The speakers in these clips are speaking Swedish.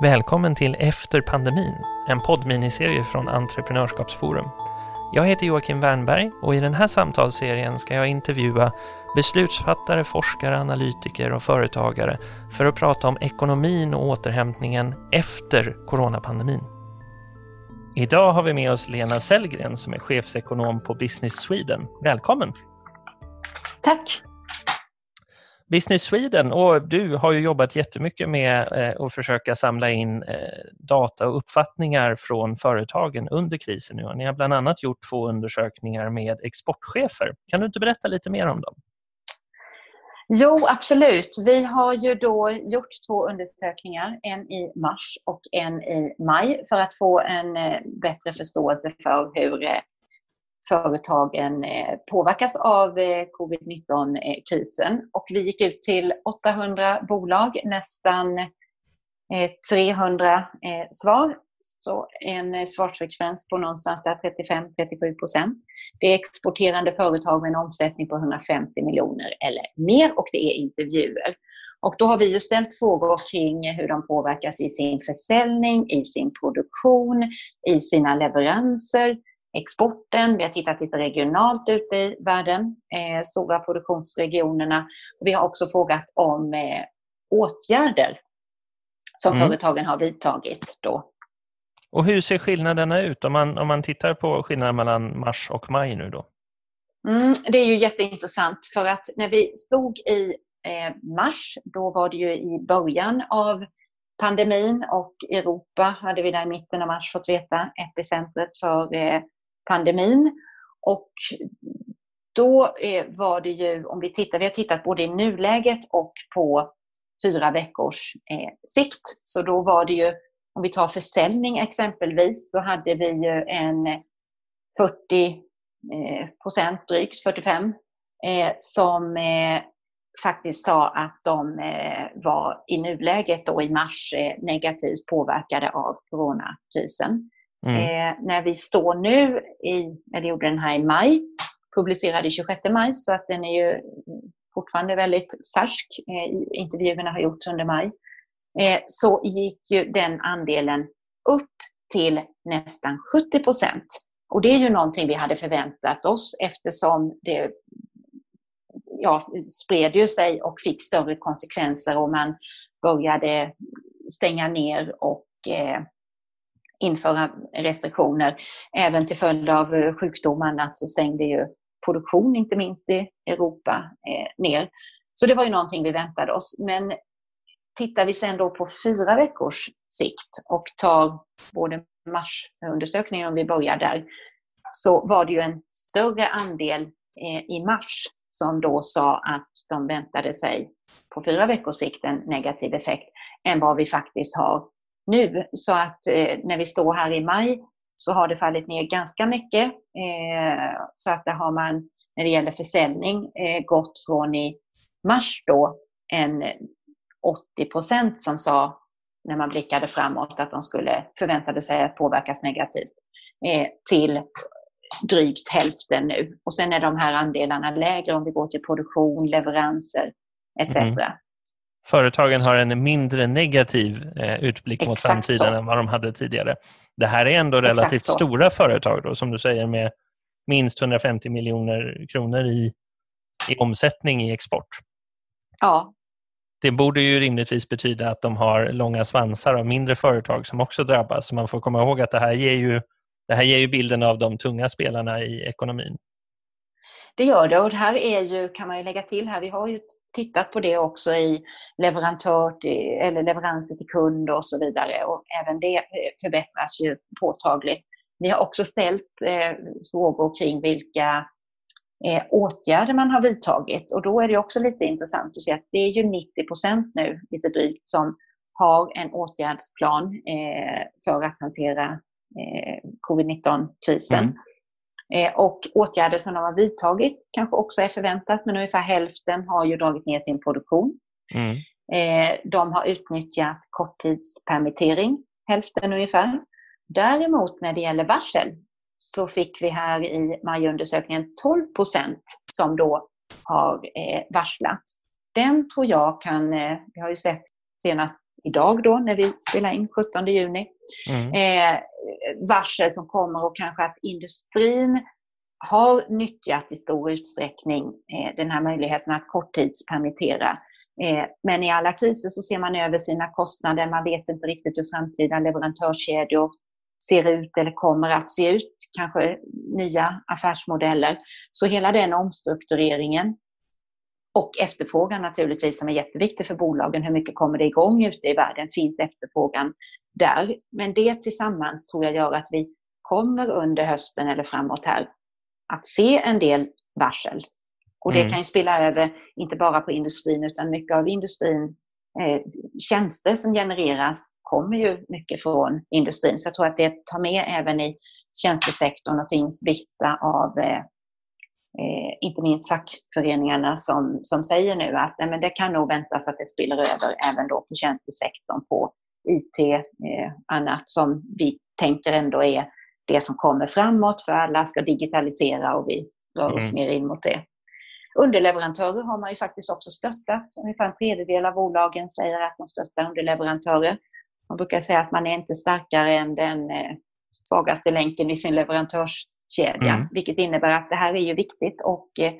Välkommen till Efter pandemin, en poddminiserie från Entreprenörskapsforum. Jag heter Joakim Wernberg och i den här samtalsserien ska jag intervjua beslutsfattare, forskare, analytiker och företagare för att prata om ekonomin och återhämtningen efter coronapandemin. Idag har vi med oss Lena Sellgren som är chefsekonom på Business Sweden. Välkommen! Tack! Business Sweden och du har ju jobbat jättemycket med eh, att försöka samla in eh, data och uppfattningar från företagen under krisen. Nu. Ni har bland annat gjort två undersökningar med exportchefer. Kan du inte berätta lite mer om dem? Jo, absolut. Vi har ju då gjort två undersökningar, en i mars och en i maj för att få en eh, bättre förståelse för hur eh, företagen eh, påverkas av eh, covid-19-krisen. Eh, och vi gick ut till 800 bolag, nästan 300 svar. Så en svarsfrekvens på någonstans där 35-37 procent. Det är exporterande företag med en omsättning på 150 miljoner eller mer och det är intervjuer. Och då har vi ju ställt frågor kring hur de påverkas i sin försäljning, i sin produktion, i sina leveranser, exporten. Vi har tittat lite regionalt ute i världen, eh, stora produktionsregionerna. Och vi har också frågat om eh, åtgärder som mm. företagen har vidtagit då. Och hur ser skillnaderna ut om man, om man tittar på skillnaden mellan mars och maj nu då? Mm, det är ju jätteintressant för att när vi stod i eh, mars, då var det ju i början av pandemin och Europa hade vi där i mitten av mars fått veta epicentret för eh, pandemin. Och då var det ju, om vi tittar, vi har tittat både i nuläget och på fyra veckors eh, sikt. Så då var det ju, om vi tar försäljning exempelvis, så hade vi ju en 40 eh, procent, drygt 45, eh, som eh, faktiskt sa att de eh, var i nuläget då i mars eh, negativt påverkade av coronakrisen. Mm. Eh, när vi står nu, i, eller gjorde den här i maj, publicerade 26 maj, så att den är ju fortfarande väldigt färsk. Eh, intervjuerna har gjorts under maj. Eh, så gick ju den andelen upp till nästan 70 procent. Och det är ju någonting vi hade förväntat oss eftersom det ja, spred ju sig och fick större konsekvenser och man började stänga ner och eh, införa restriktioner. Även till följd av eh, sjukdomarna så stängde ju produktion, inte minst i Europa, eh, ner. Så det var ju någonting vi väntade oss. Men tittar vi sen då på fyra veckors sikt och tar både marsundersökningen, om vi börjar där, så var det ju en större andel eh, i mars som då sa att de väntade sig på fyra veckors sikt en negativ effekt än vad vi faktiskt har nu. Så att eh, när vi står här i maj så har det fallit ner ganska mycket. Eh, så att det har man när det gäller försäljning eh, gått från i mars då en 80 procent som sa när man blickade framåt att de skulle förväntade sig att påverkas negativt eh, till drygt hälften nu. Och sen är de här andelarna lägre om vi går till produktion, leveranser etc. Mm mm-hmm företagen har en mindre negativ eh, utblick Exakt mot framtiden så. än vad de hade tidigare. Det här är ändå relativt stora företag då, som du säger med minst 150 miljoner kronor i, i omsättning i export. Ja. Det borde ju rimligtvis betyda att de har långa svansar av mindre företag som också drabbas. Så man får komma ihåg att det här ger ju, det här ger ju bilden av de tunga spelarna i ekonomin. Det gör det och det här är ju, kan man ju lägga till här, vi har ju tittat på det också i leverantör till, eller leveranser till kund och så vidare och även det eh, förbättras ju påtagligt. Vi har också ställt eh, frågor kring vilka eh, åtgärder man har vidtagit och då är det också lite intressant att se att det är ju 90 procent nu, lite drygt, som har en åtgärdsplan eh, för att hantera eh, covid-19-krisen. Mm. Eh, och åtgärder som de har vidtagit kanske också är förväntat, men ungefär hälften har ju dragit ner sin produktion. Mm. Eh, de har utnyttjat korttidspermittering, hälften ungefär. Däremot när det gäller varsel så fick vi här i majundersökningen 12 procent som då har eh, varslat. Den tror jag kan, vi har ju sett senast idag då när vi spelar in 17 juni. Mm. Eh, varsel som kommer och kanske att industrin har nyttjat i stor utsträckning eh, den här möjligheten att korttidspermittera. Eh, men i alla kriser så ser man över sina kostnader. Man vet inte riktigt hur framtida leverantörskedjor ser ut eller kommer att se ut. Kanske nya affärsmodeller. Så hela den omstruktureringen och efterfrågan naturligtvis som är jätteviktig för bolagen. Hur mycket kommer det igång ute i världen? Finns efterfrågan där? Men det tillsammans tror jag gör att vi kommer under hösten eller framåt här att se en del varsel. Och det mm. kan ju spilla över, inte bara på industrin, utan mycket av industrin, eh, tjänster som genereras kommer ju mycket från industrin. Så jag tror att det tar med även i tjänstesektorn och finns vissa av eh, eh, inte minst fackföreningarna som, som säger nu att nej, men det kan nog väntas att det spiller över även då på tjänstesektorn, på IT, eh, annat som vi tänker ändå är det som kommer framåt för alla ska digitalisera och vi rör oss mm. mer in mot det. Underleverantörer har man ju faktiskt också stöttat. Ungefär en tredjedel av bolagen säger att de stöttar underleverantörer. Man brukar säga att man är inte starkare än den eh, svagaste länken i sin leverantörskedja, mm. vilket innebär att det här är ju viktigt och eh,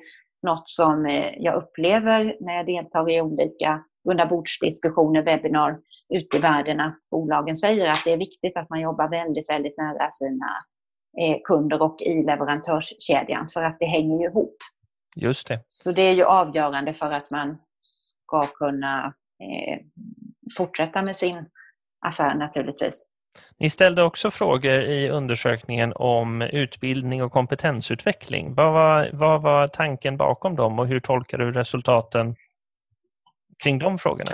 något som eh, jag upplever när jag deltar i olika rundabordsdiskussioner, webbinar ute i världen att bolagen säger att det är viktigt att man jobbar väldigt, väldigt nära sina eh, kunder och i leverantörskedjan för att det hänger ju ihop. Just det. Så det är ju avgörande för att man ska kunna eh, fortsätta med sin affär naturligtvis. Ni ställde också frågor i undersökningen om utbildning och kompetensutveckling. Vad var, vad var tanken bakom dem och hur tolkar du resultaten kring de frågorna?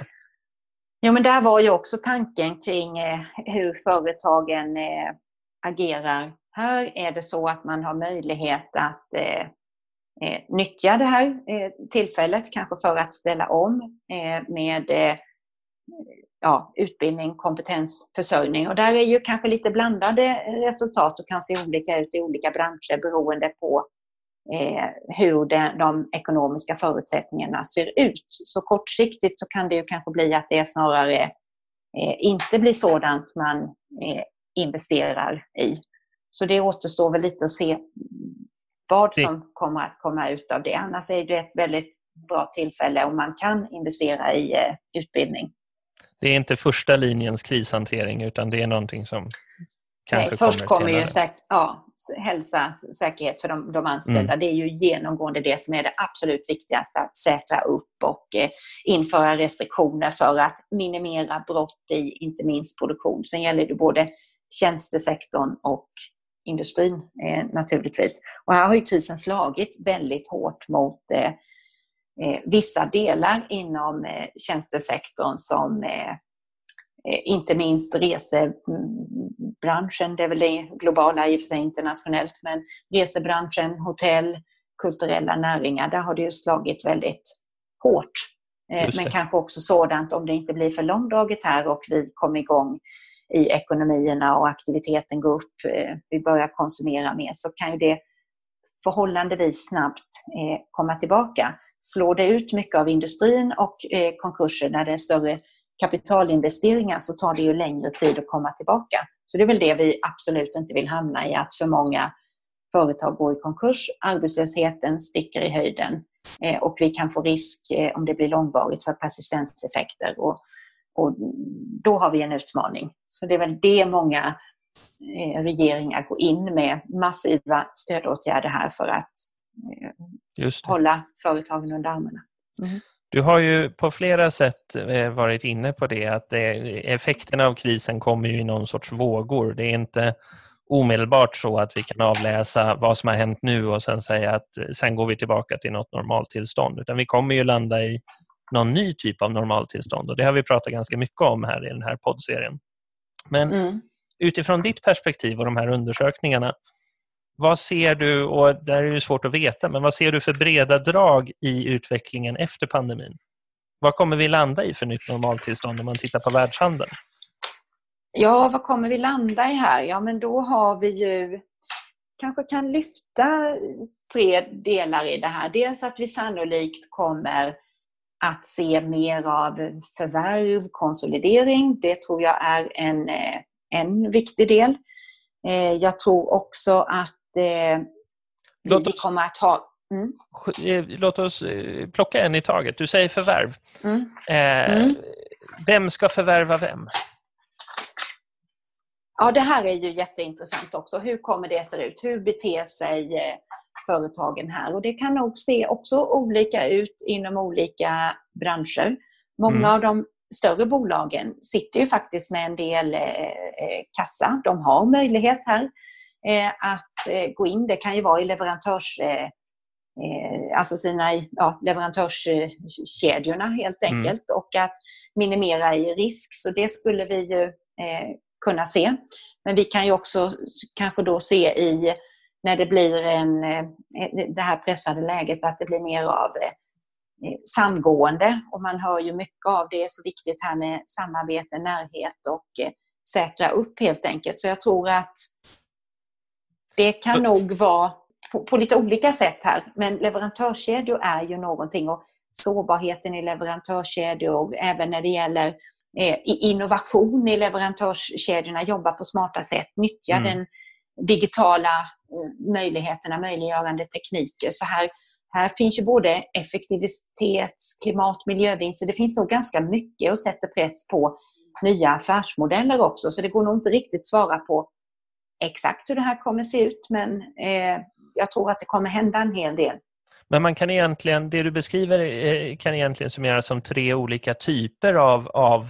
Ja, men där var ju också tanken kring eh, hur företagen eh, agerar. Här är det så att man har möjlighet att eh, nyttja det här tillfället, kanske för att ställa om med ja, utbildning, kompetensförsörjning. Och där är ju kanske lite blandade resultat och kan se olika ut i olika branscher beroende på eh, hur de, de, ekonomiska förutsättningarna ser ut. Så kortsiktigt så kan det ju kanske bli att det snarare eh, inte blir sådant man eh, investerar i. Så det återstår väl lite att se vad som kommer att komma ut av det. Annars är det ett väldigt bra tillfälle om man kan investera i eh, utbildning. Det är inte första linjens krishantering utan det är någonting som kanske Nej, först kommer, kommer ju säk ja, hälsa, säkerhet för de, de anställda. Mm. Det är ju genomgående det som är det absolut viktigaste, att säkra upp och eh, införa restriktioner för att minimera brott i inte minst produktion. Sen gäller det både tjänstesektorn och industrin eh, naturligtvis. Och här har ju krisen slagit väldigt hårt mot eh, eh, vissa delar inom eh, tjänstesektorn som eh, eh, inte minst resebranschen, det är väl det globala i och för sig internationellt, men resebranschen, hotell, kulturella näringar, där har det ju slagit väldigt hårt. Men kanske också sådant om det inte blir för långdraget här och vi kommer igång i ekonomierna och aktiviteten går upp, vi börjar konsumera mer, så kan ju det förhållandevis snabbt komma tillbaka slår det ut mycket av industrin och eh, konkurser när det är större kapitalinvesteringar så tar det ju längre tid att komma tillbaka. Så det är väl det vi absolut inte vill hamna i, att för många företag går i konkurs, arbetslösheten sticker i höjden eh, och vi kan få risk, eh, om det blir långvarigt, för persistenseffekter. Och, och då har vi en utmaning. Så det är väl det många regeringar går in med massiva stödåtgärder här för att hålla företagen under armarna. Mm. Du har ju på flera sätt eh, varit inne på det att det, effekterna av krisen kommer ju i någon sorts vågor. Det är inte omedelbart så att vi kan avläsa vad som har hänt nu och sen säga att eh, sen går vi tillbaka till något normaltillstånd. Utan vi kommer ju landa i någon ny typ av normaltillstånd och det har vi pratat ganska mycket om här i den här poddserien. Men mm. utifrån ditt perspektiv och de här undersökningarna, vad ser du, och där är det svårt att veta, men vad ser du för breda drag i utvecklingen efter pandemin? Vad kommer vi landa i för nytt normaltillstånd om man tittar på världshandeln? Ja, vad kommer vi landa i här? Ja, men då har vi ju kanske kan lyfta tre delar i det här. Dels att vi sannolikt kommer att se mer av förvärv, konsolidering. Det tror jag är en, eh, en viktig del. Eh, jag tror också att oss, vi kommer att ha... Mm. Låt oss plocka en i taget. Du säger förvärv. Mm. Mm. Vem ska förvärva vem? Ja, det här är ju jätteintressant också. Hur kommer det se ut? Hur beter sig företagen här? Och det kan nog se också olika ut inom olika branscher. Många mm. av de större bolagen sitter ju faktiskt med en del eh, kassa. De har möjlighet här eh, att eh, gå in. Det kan ju vara i leverantörs eh, eh, alltså sina ja, leverantörskedjorna helt mm. enkelt mm. och att minimera i risk. Så det skulle vi ju eh, kunna se. Men vi kan ju också kanske då se i när det blir en, eh, det här pressade läget att det blir mer av eh, samgående och man hör ju mycket av det är så viktigt här med samarbete, närhet och eh, säkra upp helt enkelt. Så jag tror att det kan nog vara på, på lite olika sätt här. Men leverantörskedjor är ju någonting och sårbarheten i leverantörskedjor, även när det gäller eh, innovation i leverantörskedjorna, jobba på smarta sätt, nyttja mm. den digitala möjligheterna, möjliggörande tekniker. Så här, här finns ju både effektivitets, klimat, miljövinster. Det finns nog ganska mycket och sätter press på nya affärsmodeller också. Så det går nog inte riktigt svara på exakt hur det här kommer se ut men eh, jag tror att det kommer hända en hel del. Men man kan egentligen, det du beskriver eh, kan egentligen summeras som tre olika typer av, av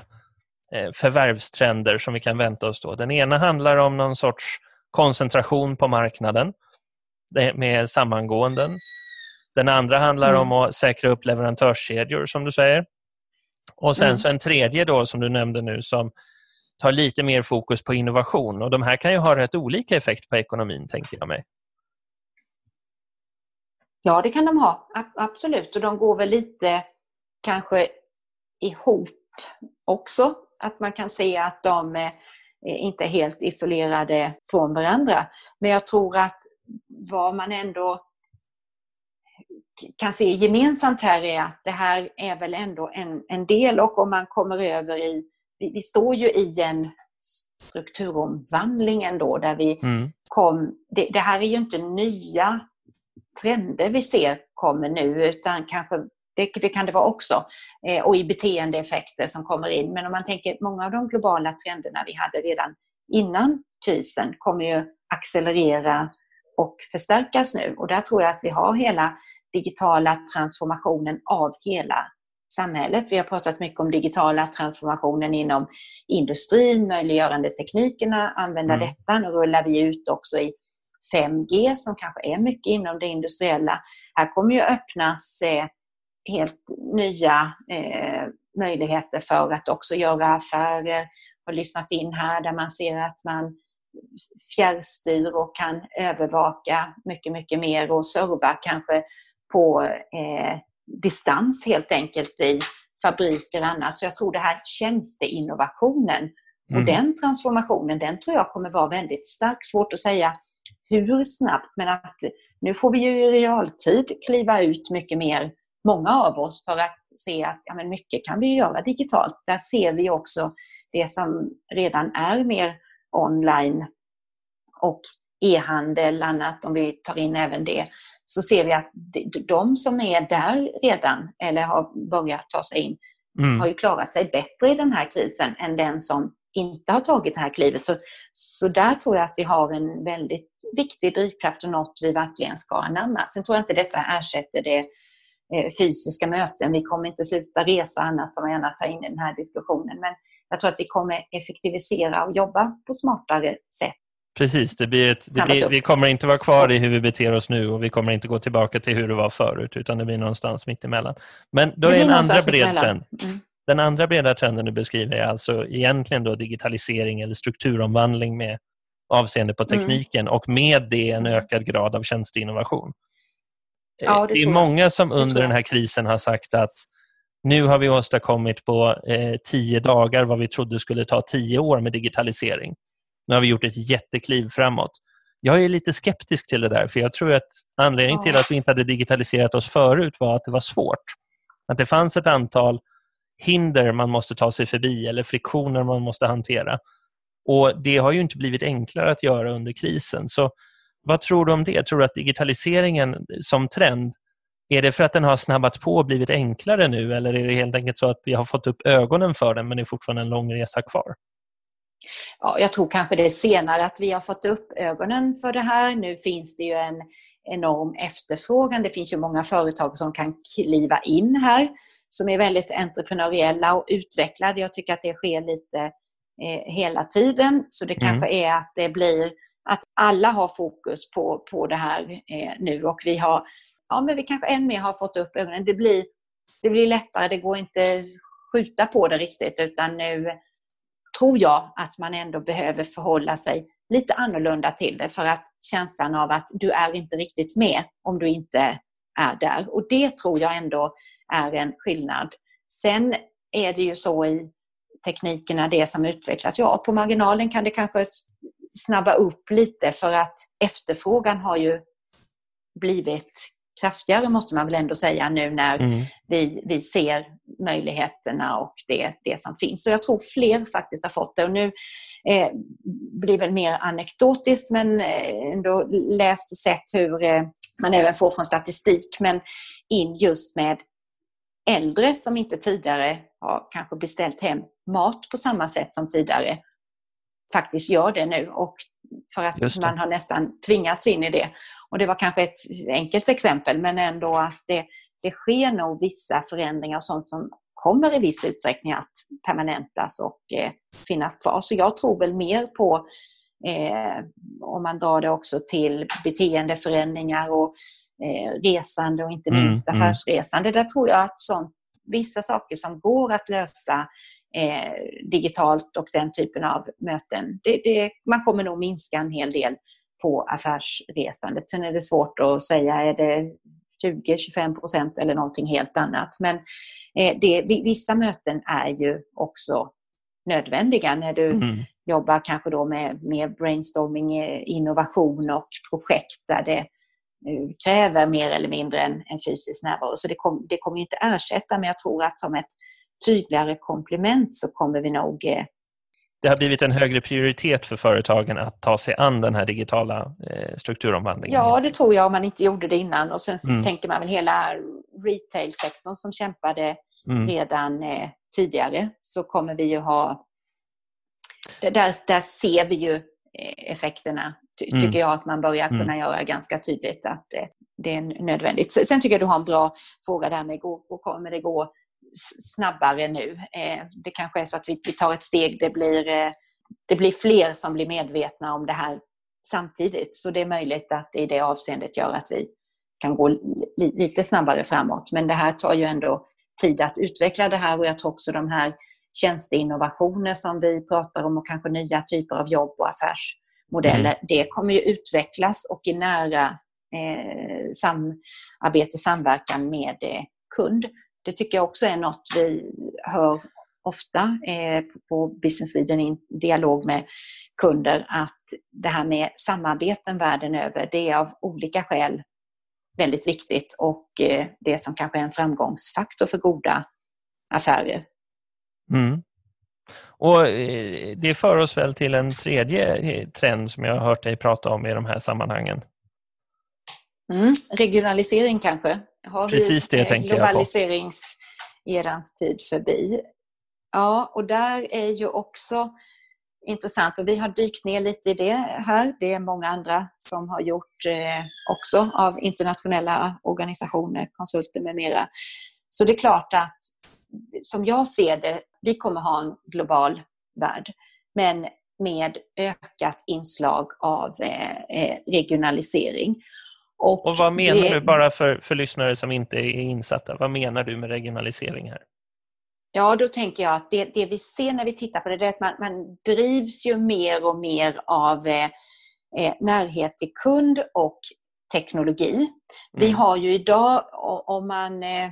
eh, förvärvstrender som vi kan vänta oss då. Den ena handlar om någon sorts koncentration på marknaden med sammangåenden. Den andra handlar mm. om att säkra upp leverantörskedjor som du säger. Och sen mm. så en tredje då som du nämnde nu som tar lite mer fokus på innovation och de här kan ju ha rätt olika effekt på ekonomin tänker jag mig. Ja, det kan de ha, absolut. Och de går väl lite kanske ihop också. Att man kan se att de Eh, inte helt isolerade från varandra. Men jag tror att vad man ändå kan se gemensamt här är att det här är väl ändå en, en del och om man kommer över i, vi, vi står ju i en strukturomvandling ändå där vi mm. kom, det, det, här är ju inte nya trender vi ser kommer nu utan kanske det, det, kan det vara också. Eh, och i beteendeeffekter som kommer in. Men om man tänker många av de globala trenderna vi hade redan innan krisen kommer ju accelerera och förstärkas nu. Och där tror jag att vi har hela digitala transformationen av hela samhället. Vi har pratat mycket om digitala transformationen inom industrin, möjliggörande teknikerna, använda mm. detta. Nu rullar vi ut också i 5G som kanske är mycket inom det industriella. Här kommer ju öppnas eh, helt nya eh, möjligheter för att också göra affärer. Har lyssnat in här där man ser att man fjärrstyr och kan övervaka mycket, mycket mer och serva kanske på eh, distans helt enkelt i fabriker och annat. Så jag tror det här tjänsteinnovationen och mm. den transformationen, den tror jag kommer vara väldigt stark. Svårt att säga hur snabbt, men att nu får vi ju i realtid kliva ut mycket mer många av oss för att se att ja, men mycket kan vi göra digitalt. Där ser vi också det som redan är mer online och e-handel, annat om vi tar in även det, så ser vi att de som är där redan eller har börjat ta sig in mm. har ju klarat sig bättre i den här krisen än den som inte har tagit det här klivet. Så, så där tror jag att vi har en väldigt viktig drivkraft och något vi verkligen ska anamma. Sen tror jag inte detta ersätter det Eh, fysiska möten. Vi kommer inte sluta resa annat som jag gärna tar in i den här diskussionen. Men jag tror att vi kommer effektivisera och jobba på smartare sätt. Precis, det blir ett, det blir, vi kommer inte vara kvar i hur vi beter oss nu och vi kommer inte gå tillbaka till hur det var förut utan det blir någonstans mitt emellan. Men då är en andra bred trend. Mm. Den andra breda trenden du beskriver är alltså egentligen då digitalisering eller strukturomvandling med avseende på mm. tekniken mm. och med det en ökad grad av tjänsteinnovation. Ja, det, det är många som under den här krisen har sagt att nu har vi åstadkommit på eh, tio dagar vad vi trodde skulle ta tio år med digitalisering. Nu har vi gjort ett jättekliv framåt. Jag är lite skeptisk till det där, för jag tror att anledningen till att vi inte hade digitaliserat oss förut var att det var svårt. Att det fanns ett antal hinder man måste ta sig förbi eller friktioner man måste hantera. Och Det har ju inte blivit enklare att göra under krisen. Så vad tror du om det? Tror du att digitaliseringen som trend, är det för att den har snabbats på och blivit enklare nu eller är det helt enkelt så att vi har fått upp ögonen för den men det är fortfarande en lång resa kvar? Ja, jag tror kanske det är senare att vi har fått upp ögonen för det här. Nu finns det ju en enorm efterfrågan. Det finns ju många företag som kan kliva in här som är väldigt entreprenöriella och utvecklade. Jag tycker att det sker lite eh, hela tiden. Så det mm. kanske är att det blir att alla har fokus på, på det här eh, nu och vi har, ja men vi kanske än mer har fått upp ögonen. Det blir, det blir lättare, det går inte skjuta på det riktigt utan nu tror jag att man ändå behöver förhålla sig lite annorlunda till det för att känslan av att du är inte riktigt med om du inte är där. Och det tror jag ändå är en skillnad. Sen är det ju så i teknikerna, det som utvecklas, ja på marginalen kan det kanske snabba upp lite för att efterfrågan har ju blivit kraftigare måste man väl ändå säga nu när mm. vi, vi ser möjligheterna och det, det som finns. Så jag tror fler faktiskt har fått det. Och nu eh, blir det väl mer anekdotiskt men eh, ändå läst och sett hur eh, man även får från statistik men in just med äldre som inte tidigare har kanske beställt hem mat på samma sätt som tidigare faktiskt gör det nu och för att man har nästan tvingats in i det. Och det var kanske ett enkelt exempel men ändå att det, det sker nog vissa förändringar och sånt som kommer i viss utsträckning att permanentas och eh, finnas kvar. Så jag tror väl mer på, eh, om man drar det också till beteendeförändringar och eh, resande och inte mm, minst mm, affärsresande. Mm. Där tror jag att sånt, vissa saker som går att lösa eh, digitalt och den typen av möten, det, det, man kommer nog minska en hel del på affärsresandet. Sen är det svårt att säga, är det 20-25 procent eller någonting helt annat. Men eh, det, vissa möten är ju också nödvändiga när du mm. jobbar kanske då med, med brainstorming, eh, innovation och projekt där det eh, kräver mer eller mindre en, en fysisk närvaro. Så det, kom, det kommer inte ersätta, men jag tror att som ett tydligare komplement så kommer vi nog det har blivit en högre prioritet för företagen att ta sig an den här digitala eh, strukturomvandlingen? Ja, det tror jag om man inte gjorde det innan. Och sen mm. tänker man väl hela retail-sektorn som kämpade mm. redan eh, tidigare så kommer vi ju ha... Där, där ser vi ju eh, effekterna, ty mm. tycker jag att man börjar mm. kunna göra ganska tydligt att eh, det är nödvändigt. Sen tycker jag du har en bra fråga där med går, kommer det gå snabbare nu. Eh, det kanske är så att vi, tar ett steg, det blir, eh, det blir fler som blir medvetna om det här samtidigt. Så det är möjligt att i det avseendet gör att vi kan gå lite snabbare framåt. Men det här tar ju ändå tid att utveckla det här och jag tror också de här tjänsteinnovationer som vi pratar om och kanske nya typer av jobb och affärsmodeller, mm. det kommer ju utvecklas och i nära eh, samarbete, samverkan med eh, kund. Det tycker jag också är något vi hör ofta eh, på Business Sweden i dialog med kunder att det här med samarbeten världen över, det är av olika skäl väldigt viktigt och eh, det som kanske är en framgångsfaktor för goda affärer. Mm. Och eh, Det för oss väl till en tredje trend som jag har hört dig prata om i de här sammanhangen. Mm, regionalisering kanske. Har Precis det tänker jag på. Globaliseringserans tid förbi. Ja, och där är ju också intressant och vi har dykt ner lite i det här. Det är många andra som har gjort eh, också av internationella organisationer, konsulter med mera. Så det är klart att som jag ser det, vi kommer ha en global värld. Men med ökat inslag av eh, eh regionalisering. Och, och vad menar det... du, bara för, för lyssnare som inte är insatta, vad menar du med regionalisering här? Ja, då tänker jag att det, det vi ser när vi tittar på det, det är att man, man drivs ju mer och mer av eh, eh närhet till kund och teknologi. Mm. Vi har ju idag, om man eh,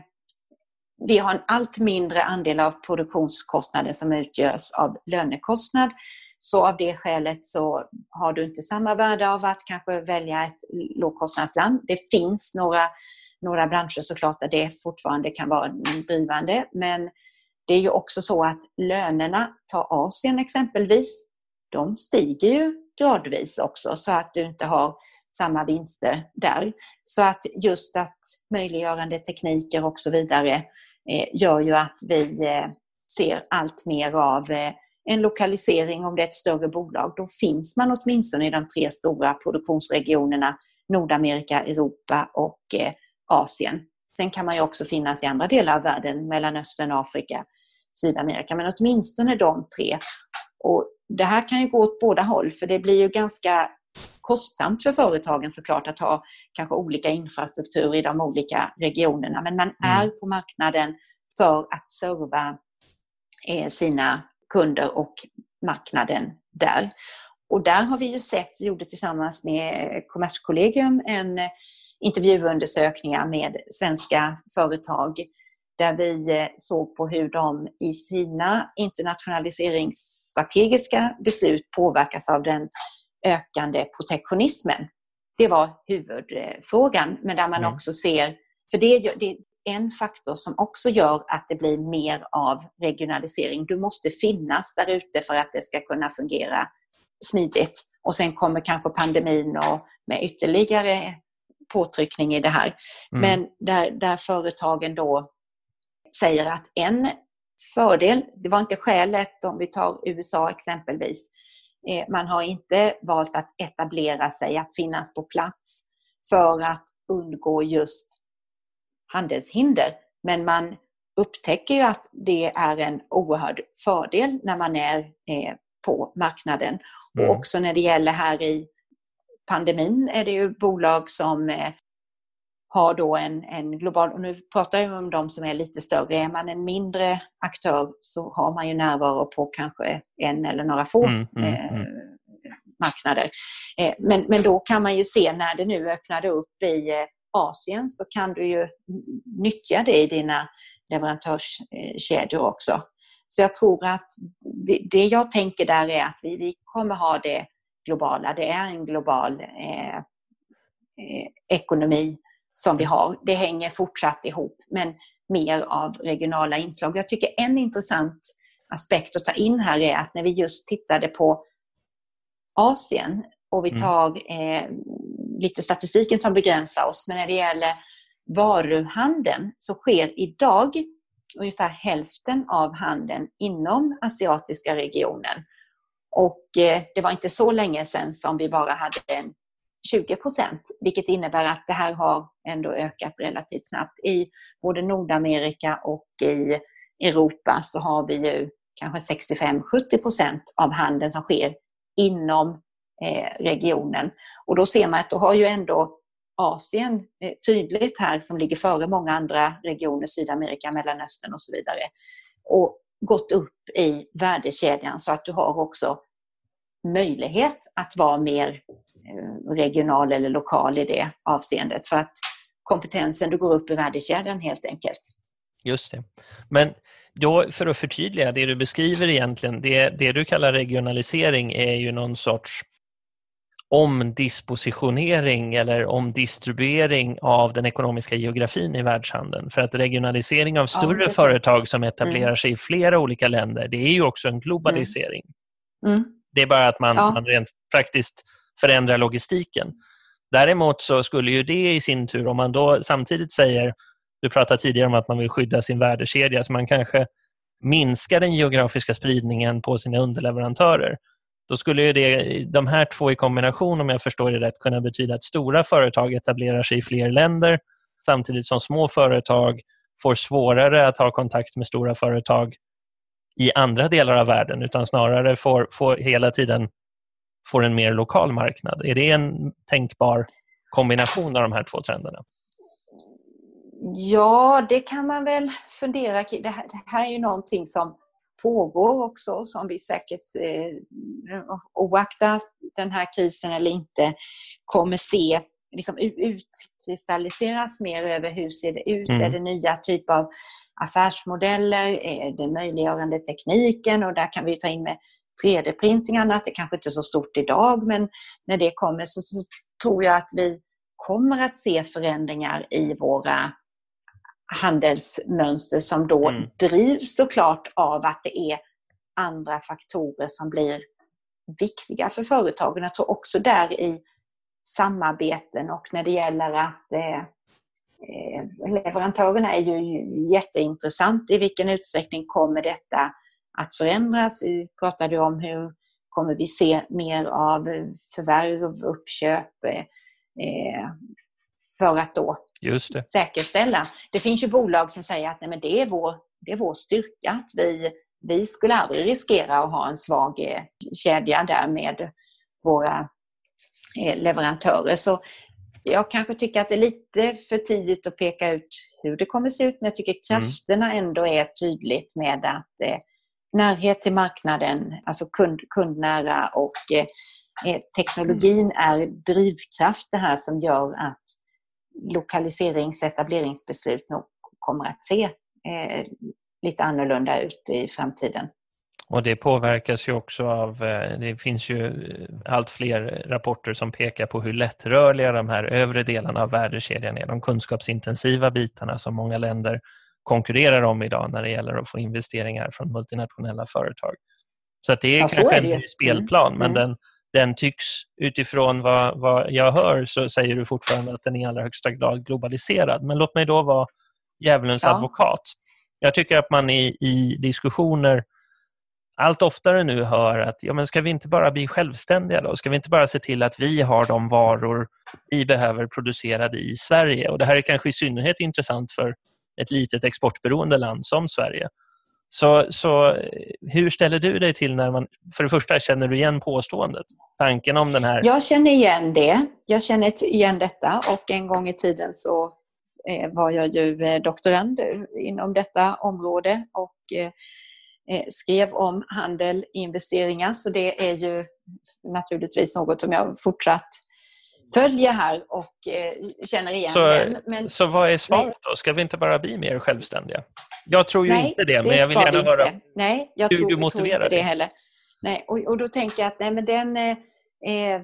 vi har en allt mindre andel av produktionskostnaden som utgörs av lönekostnad. Så av det skälet så har du inte samma värde av att kanske välja ett lågkostnadsland. Det finns några några branscher såklart där det fortfarande kan vara drivande. Men det är ju också så att lönerna, ta Asien exempelvis, de stiger ju gradvis också så att du inte har samma vinster där. Så att just att möjliggörande tekniker och så vidare eh, gör ju att vi eh, ser allt mer av eh, en lokalisering, om det är ett större bolag, då finns man åtminstone i de tre stora produktionsregionerna Nordamerika, Europa och Asien. Sen kan man ju också finnas i andra delar av världen, Mellanöstern, Afrika, Sydamerika, men åtminstone de tre. Och det här kan ju gå åt båda håll, för det blir ju ganska kostsamt för företagen såklart att ha kanske olika infrastruktur i de olika regionerna. Men man mm. är på marknaden för att serva eh, sina kunder och marknaden där. Och där har vi ju sett, vi gjorde tillsammans med Kommerskollegium en intervjuundersökningar med svenska företag där vi eh, såg på hur de i sina internationaliseringsstrategiska beslut påverkas av den ökande protektionismen. Det var huvudfrågan, men där man mm. också ser, för det, det en faktor som också gör att det blir mer av regionalisering. Du måste finnas där ute för att det ska kunna fungera smidigt. Och sen kommer kanske pandemin och med ytterligare påtryckning i det här. Mm. Men där, där företagen då säger att en fördel, det var inte skälet om vi tar USA exempelvis, Eh, man har inte valt att etablera sig, att finnas på plats för att undgå just handelshinder. Men man upptäcker ju att det är en oerhörd fördel när man är eh, på marknaden. Mm. Och också när det gäller här i pandemin är det ju bolag som eh, har då en, en global, och nu pratar jag om de som är lite större, är man en mindre aktör så har man ju närvaro på kanske en eller några få mm, mm, eh, mm. marknader. Eh, men, men då kan man ju se när det nu öppnade upp i eh, Asien så kan du ju nyttja det i dina leverantörskedjor också. Så jag tror att det, jag tänker där är att vi, vi kommer ha det globala. Det är en global eh, eh ekonomi som vi har. Det hänger fortsatt ihop, men mer av regionala inslag. Jag tycker en intressant aspekt att ta in här är att när vi just tittade på Asien och vi mm. tar eh, lite statistiken som begränsar oss, men när det gäller varuhandeln så sker idag ungefär hälften av handeln inom asiatiska regionen. Och eh, det var inte så länge sedan som vi bara hade 20 procent, vilket innebär att det här har ändå ökat relativt snabbt. I både Nordamerika och i Europa så har vi ju kanske 65-70 procent av handeln som sker inom Eh, regionen. Och då ser man att då har ju ändå Asien eh, tydligt här, som ligger före många andra regioner, Sydamerika, Mellanöstern och så vidare, och gått upp i värdekedjan så att du har också möjlighet att vara mer eh, regional eller lokal i det avseendet. För att kompetensen, du går upp i värdekedjan helt enkelt. Just det. Men då för att förtydliga, det du beskriver egentligen, det, det du kallar regionalisering är ju någon sorts omdispositionering eller omdistribuering av den ekonomiska geografin i världshandeln. För att regionalisering av större ja, företag som etablerar mm. sig i flera olika länder, det är ju också en globalisering. Mm. Mm. Det är bara att man, ja. man rent praktiskt förändra logistiken. Däremot så skulle ju det i sin tur, om man då samtidigt säger, du pratade tidigare om att man vill skydda sin värdekedja, så man kanske minskar den geografiska spridningen på sina underleverantörer. Då skulle ju det, de här två i kombination, om jag förstår det rätt, kunna betyda att stora företag etablerar sig i fler länder samtidigt som små företag får svårare att ha kontakt med stora företag i andra delar av världen utan snarare får, får hela tiden får en mer lokal marknad. Är det en tänkbar kombination av de här två trenderna? Ja, det kan man väl fundera kring. Det här, det här är ju någonting som pågår också som vi säkert eh, oaktat den här krisen eller inte kommer se liksom utkristalliseras mer över hur ser det ut? Mm. Är det nya typer av affärsmodeller? Är det möjliggörande tekniken? Och där kan vi ta in med 3D-printingarna, det kanske inte är så stort idag, men när det kommer så, så tror jag att vi kommer att se förändringar i våra handelsmönster som då mm. drivs såklart av att det är andra faktorer som blir viktiga för företagen. Jag tror också där i samarbeten och när det gäller att eh, eh, leverantörerna är ju jätteintressant. I vilken utsträckning kommer detta att förändras? Vi pratade om hur kommer vi se mer av förvärv, uppköp eh, för att då det. säkerställa. Det finns ju bolag som säger att nej, men det, är vår, det är vår styrka, att vi, vi skulle aldrig riskera att ha en svag eh, kedja där med våra eh, leverantörer. Så jag kanske tycker att det är lite för tidigt att peka ut hur det kommer se ut, men jag tycker mm. krafterna ändå är tydligt med att eh, närhet till marknaden, alltså kund, kundnära och eh, eh teknologin är drivkraft det här som gör att lokaliserings etableringsbeslut nog kommer att se eh, lite annorlunda ut i framtiden. Och det påverkas ju också av, eh, det finns ju eh, allt fler rapporter som pekar på hur lättrörliga de här övre delarna av värdekedjan är, de kunskapsintensiva bitarna som många länder konkurrerar om idag när det gäller att få investeringar från multinationella företag. Så att det är ja, kanske är det. en ny spelplan, mm. men mm. den, den tycks utifrån vad, vad jag hör så säger du fortfarande att den är i allra högsta grad globaliserad. Men låt mig då vara djävulens ja. advokat. Jag tycker att man i, i diskussioner allt oftare nu hör att ja, men ska vi inte bara bli självständiga då? Ska vi inte bara se till att vi har de varor vi behöver producerade i Sverige? Och Det här är kanske i synnerhet intressant för ett litet exportberoende land som Sverige. Så, så eh, hur ställer du dig till när man, för det första, känner du igen påståendet? Tanken om den här... Jag känner igen det. Jag känner igen detta och en gång i tiden så eh, var jag ju eh, doktorand inom detta område och skrev om handel, investeringar, så det är ju naturligtvis något som jag fortsatt följer här och eh, känner igen så, den. Men, så vad är svaret då? Ska vi inte bara bli mer självständiga? Jag tror ju nej, inte det, men jag vill gärna höra nej, jag hur tror, du motiverar tror inte det. heller. Nej, och, och då tänker jag att nej, men den, eh, eh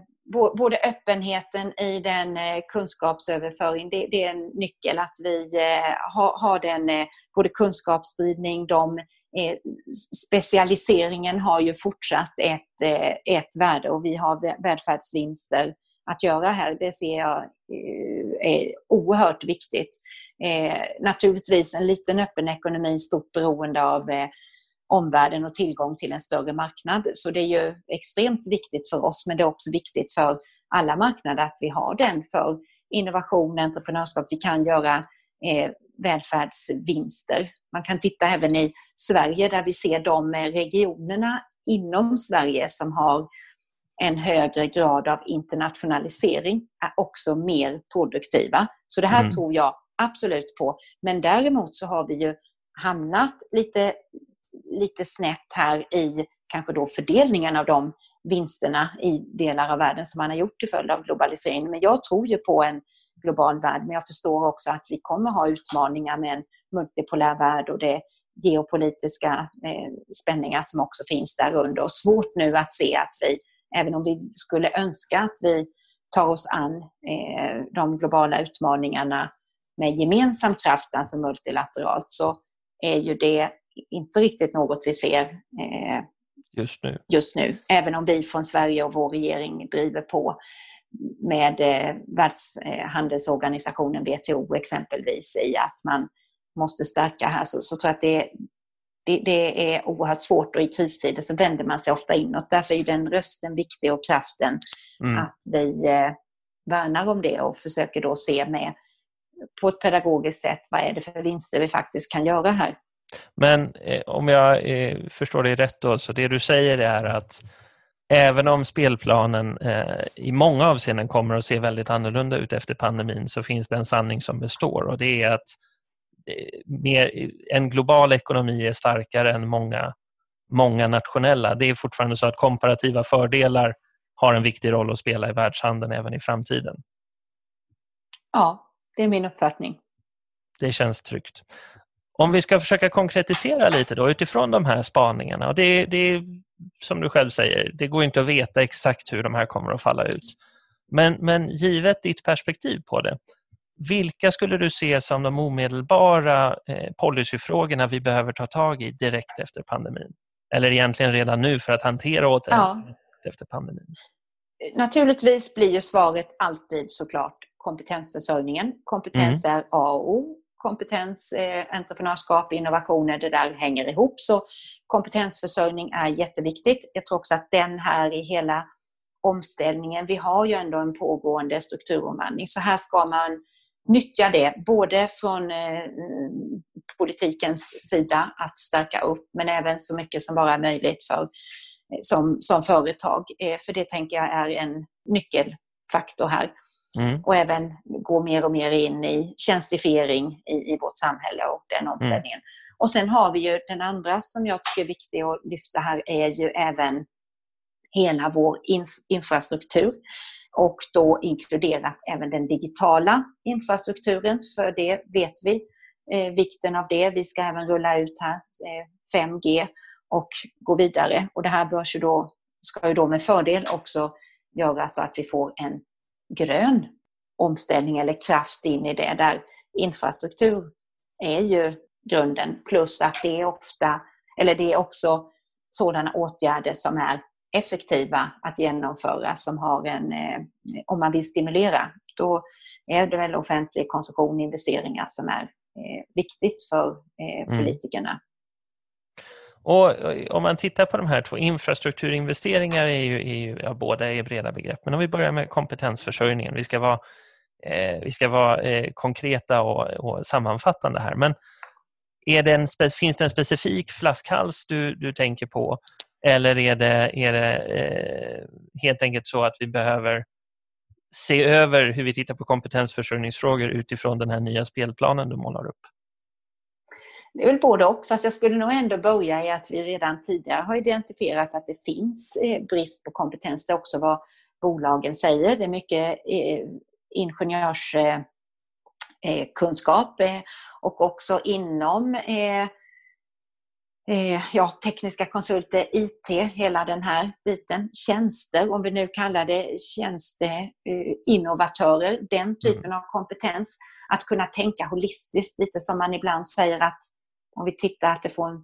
både öppenheten i den eh, kunskapsöverföring, det, det, är en nyckel att vi eh, har, har den, både kunskapsspridning, de specialiseringen har ju fortsatt ett, ett värde och vi har välfärdsvinster att göra här. Det ser jag eh, är oerhört viktigt. Eh, naturligtvis en liten öppen ekonomi, stort beroende av eh, omvärlden och tillgång till en större marknad. Så det är ju extremt viktigt för oss, men det är också viktigt för alla marknader att vi har den för innovation, entreprenörskap. Vi kan göra eh, välfärdsvinster. Man kan titta även i Sverige där vi ser de eh, regionerna inom Sverige som har en högre grad av internationalisering är också mer produktiva. Så det här mm. tror jag absolut på. Men däremot så har vi ju hamnat lite, lite snett här i kanske då fördelningen av de vinsterna i delar av världen som man har gjort till följd av globaliseringen. Men jag tror ju på en global värld, men jag förstår också att vi kommer ha utmaningar med en multipolär värld och det geopolitiska eh, spänningar som också finns där under. Och svårt nu att se att vi även om vi skulle önska att vi tar oss an eh, de globala utmaningarna med gemensam kraft, alltså multilateralt, så är ju det inte riktigt något vi ser eh, just, nu. just nu. Även om vi från Sverige och vår regering driver på med eh, Världshandelsorganisationen WTO exempelvis i att man måste stärka här så, så tror jag att det, det, det, är oerhört svårt och i kristider så vänder man sig ofta inåt. Därför är den rösten viktig och kraften mm. att vi eh, värnar om det och försöker då se med på ett pedagogiskt sätt vad är det för vinster vi faktiskt kan göra här. Men eh, om jag eh, förstår dig rätt då, så det du säger är att även om spelplanen eh, i många avseenden kommer att se väldigt annorlunda ut efter pandemin så finns det en sanning som består och det är att mer, en global ekonomi är starkare än många, många nationella. Det är fortfarande så att komparativa fördelar har en viktig roll att spela i världshandeln även i framtiden. Ja, det är min uppfattning. Det känns tryggt. Om vi ska försöka konkretisera lite då utifrån de här spaningarna. Och det, det som du själv säger, det går inte att veta exakt hur de här kommer att falla ut. Men, men givet ditt perspektiv på det, vilka skulle du se som de omedelbara eh, policyfrågorna vi behöver ta tag i direkt efter pandemin? Eller egentligen redan nu för att hantera återhämtningen ja. efter pandemin? Naturligtvis blir ju svaret alltid såklart kompetensförsörjningen. Kompetens mm. är A och O. Kompetens, eh, entreprenörskap, innovationer, det där hänger ihop. Så kompetensförsörjning är jätteviktigt. Jag tror också att den här i hela omställningen, vi har ju ändå en pågående strukturomvandling, så här ska man nyttja det, både från eh, politikens sida att stärka upp, men även så mycket som bara är möjligt för, eh, som, som företag. Eh, för det tänker jag är en nyckelfaktor här. Mm. Och även gå mer och mer in i tjänstifiering i, i vårt samhälle och den mm. omställningen. Mm. Och sen har vi ju den andra som jag tycker är viktig att lyfta här är ju även hela vår infrastruktur och då inkluderat även den digitala infrastrukturen, för det vet vi eh, vikten av det. Vi ska även rulla ut här eh, 5G och gå vidare. Och det här börs ju då, ska ju då med fördel också göra så att vi får en grön omställning eller kraft in i det, där infrastruktur är ju grunden, plus att det är ofta, eller det är också sådana åtgärder som är effektiva att genomföra som har en, eh, om man vill stimulera, då är det väl offentlig konsumtion, investeringar som är eh, viktigt för eh, mm. politikerna. Mm. Och om man tittar på de här två, infrastrukturinvesteringar är ju, är ju ja, båda är breda begrepp, men om vi börjar med kompetensförsörjningen. Vi ska vara, eh, vi ska vara eh, konkreta och, och, sammanfattande här, men är det en, finns det en specifik flaskhals du, du tänker på eller är det, är det eh, helt enkelt så att vi behöver se över hur vi tittar på kompetensförsörjningsfrågor utifrån den här nya spelplanen du målar upp? Det är väl både och, fast jag skulle nog ändå börja i att vi redan tidigare har identifierat att det finns eh, brist på kompetens. Det är också vad bolagen säger. Det är mycket eh, ingenjörskunskap eh, och också inom ja, tekniska konsulter, IT, hela den här biten. Tjänster, om vi nu kallar det tjänsteinnovatörer, den typen mm. av kompetens. Att kunna tänka holistiskt, lite som man ibland säger att om vi tittar att det får en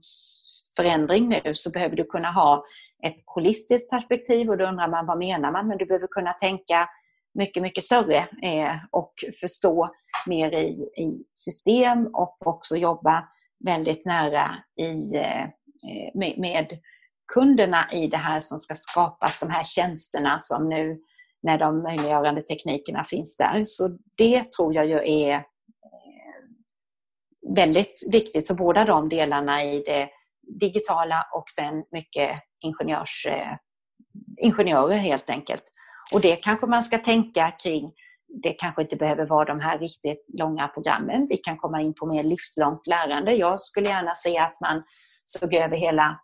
förändring nu så behöver du kunna ha ett holistiskt perspektiv och då undrar man vad menar man? Men du behöver kunna tänka mycket, mycket större eh, och förstå mer i, i system och också jobba väldigt nära i, eh, med, med kunderna i det här som ska skapas, de här tjänsterna som nu när de möjliggörande teknikerna finns där. Så det tror jag ju är eh, väldigt viktigt. Så båda de delarna i det digitala och sen mycket ingenjörs, eh, ingenjörer helt enkelt. Och det kanske man ska tänka kring. Det kanske inte behöver vara de här riktigt långa programmen. Vi kan komma in på mer livslångt lärande. Jag skulle gärna se att man såg över hela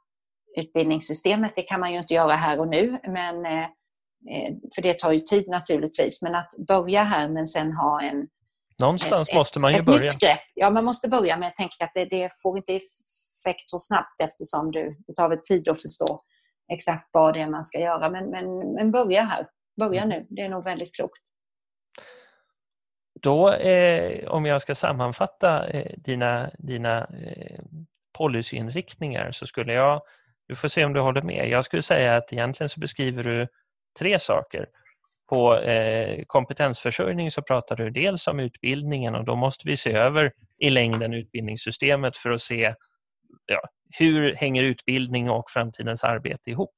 utbildningssystemet. Det kan man ju inte göra här och nu, men, eh, eh, för det tar ju tid naturligtvis. Men att börja här men sen ha en Någonstans ett, måste man ju börja. Ja, man måste börja med att tänka att det, det får inte effekt så snabbt eftersom du, det tar väl tid att förstå exakt vad det är man ska göra. Men, men, men börja här. Börja mm. nu. Det är nog väldigt klokt. Då, eh, om jag ska sammanfatta eh, dina, dina eh, policyinriktningar så skulle jag, du får se om du håller med, jag skulle säga att egentligen så beskriver du tre saker på eh, kompetensförsörjning så pratar du dels om utbildningen och då måste vi se över i längden utbildningssystemet för att se ja, hur hänger utbildning och framtidens arbete ihop.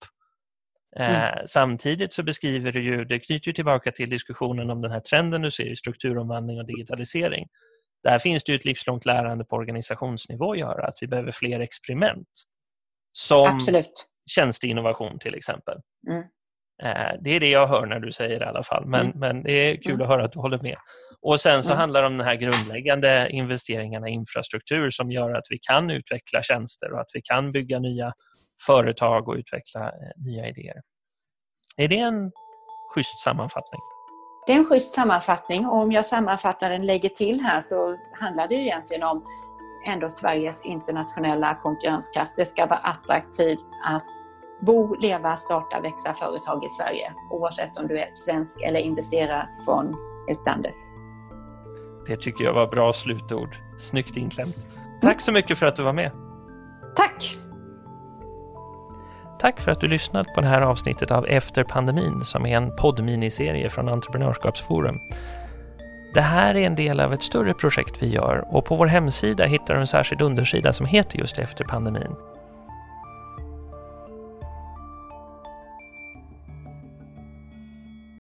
Eh, mm. Samtidigt så beskriver du ju, det knyter tillbaka till diskussionen om den här trenden du ser i strukturomvandling och digitalisering. Där finns det ett livslångt lärande på organisationsnivå att göra, att vi behöver fler experiment. Som Absolut. tjänsteinnovation till exempel. Mm. Eh, det är det jag hör när du säger det i alla fall, men, mm. men det är kul mm. att höra att du håller med. Och Sen så mm. handlar det om de här grundläggande investeringarna i infrastruktur som gör att vi kan utveckla tjänster och att vi kan bygga nya företag och utveckla eh, nya idéer. Är det en schysst sammanfattning? Det är en schysst sammanfattning och om jag sammanfattar den lägger till här så handlar det egentligen om ändå Sveriges internationella konkurrenskraft. Det ska vara attraktivt att bo, leva, starta, växa företag i Sverige oavsett om du är svensk eller investerar från utlandet. Det tycker jag var bra slutord. Snyggt inklämt. Tack så mycket för att du var med. Tack! Tack för att du lyssnat på det här avsnittet av Efter pandemin som är en poddminiserie från Entreprenörskapsforum. Det här är en del av ett större projekt vi gör och på vår hemsida hittar du en särskild undersida som heter just Efter pandemin.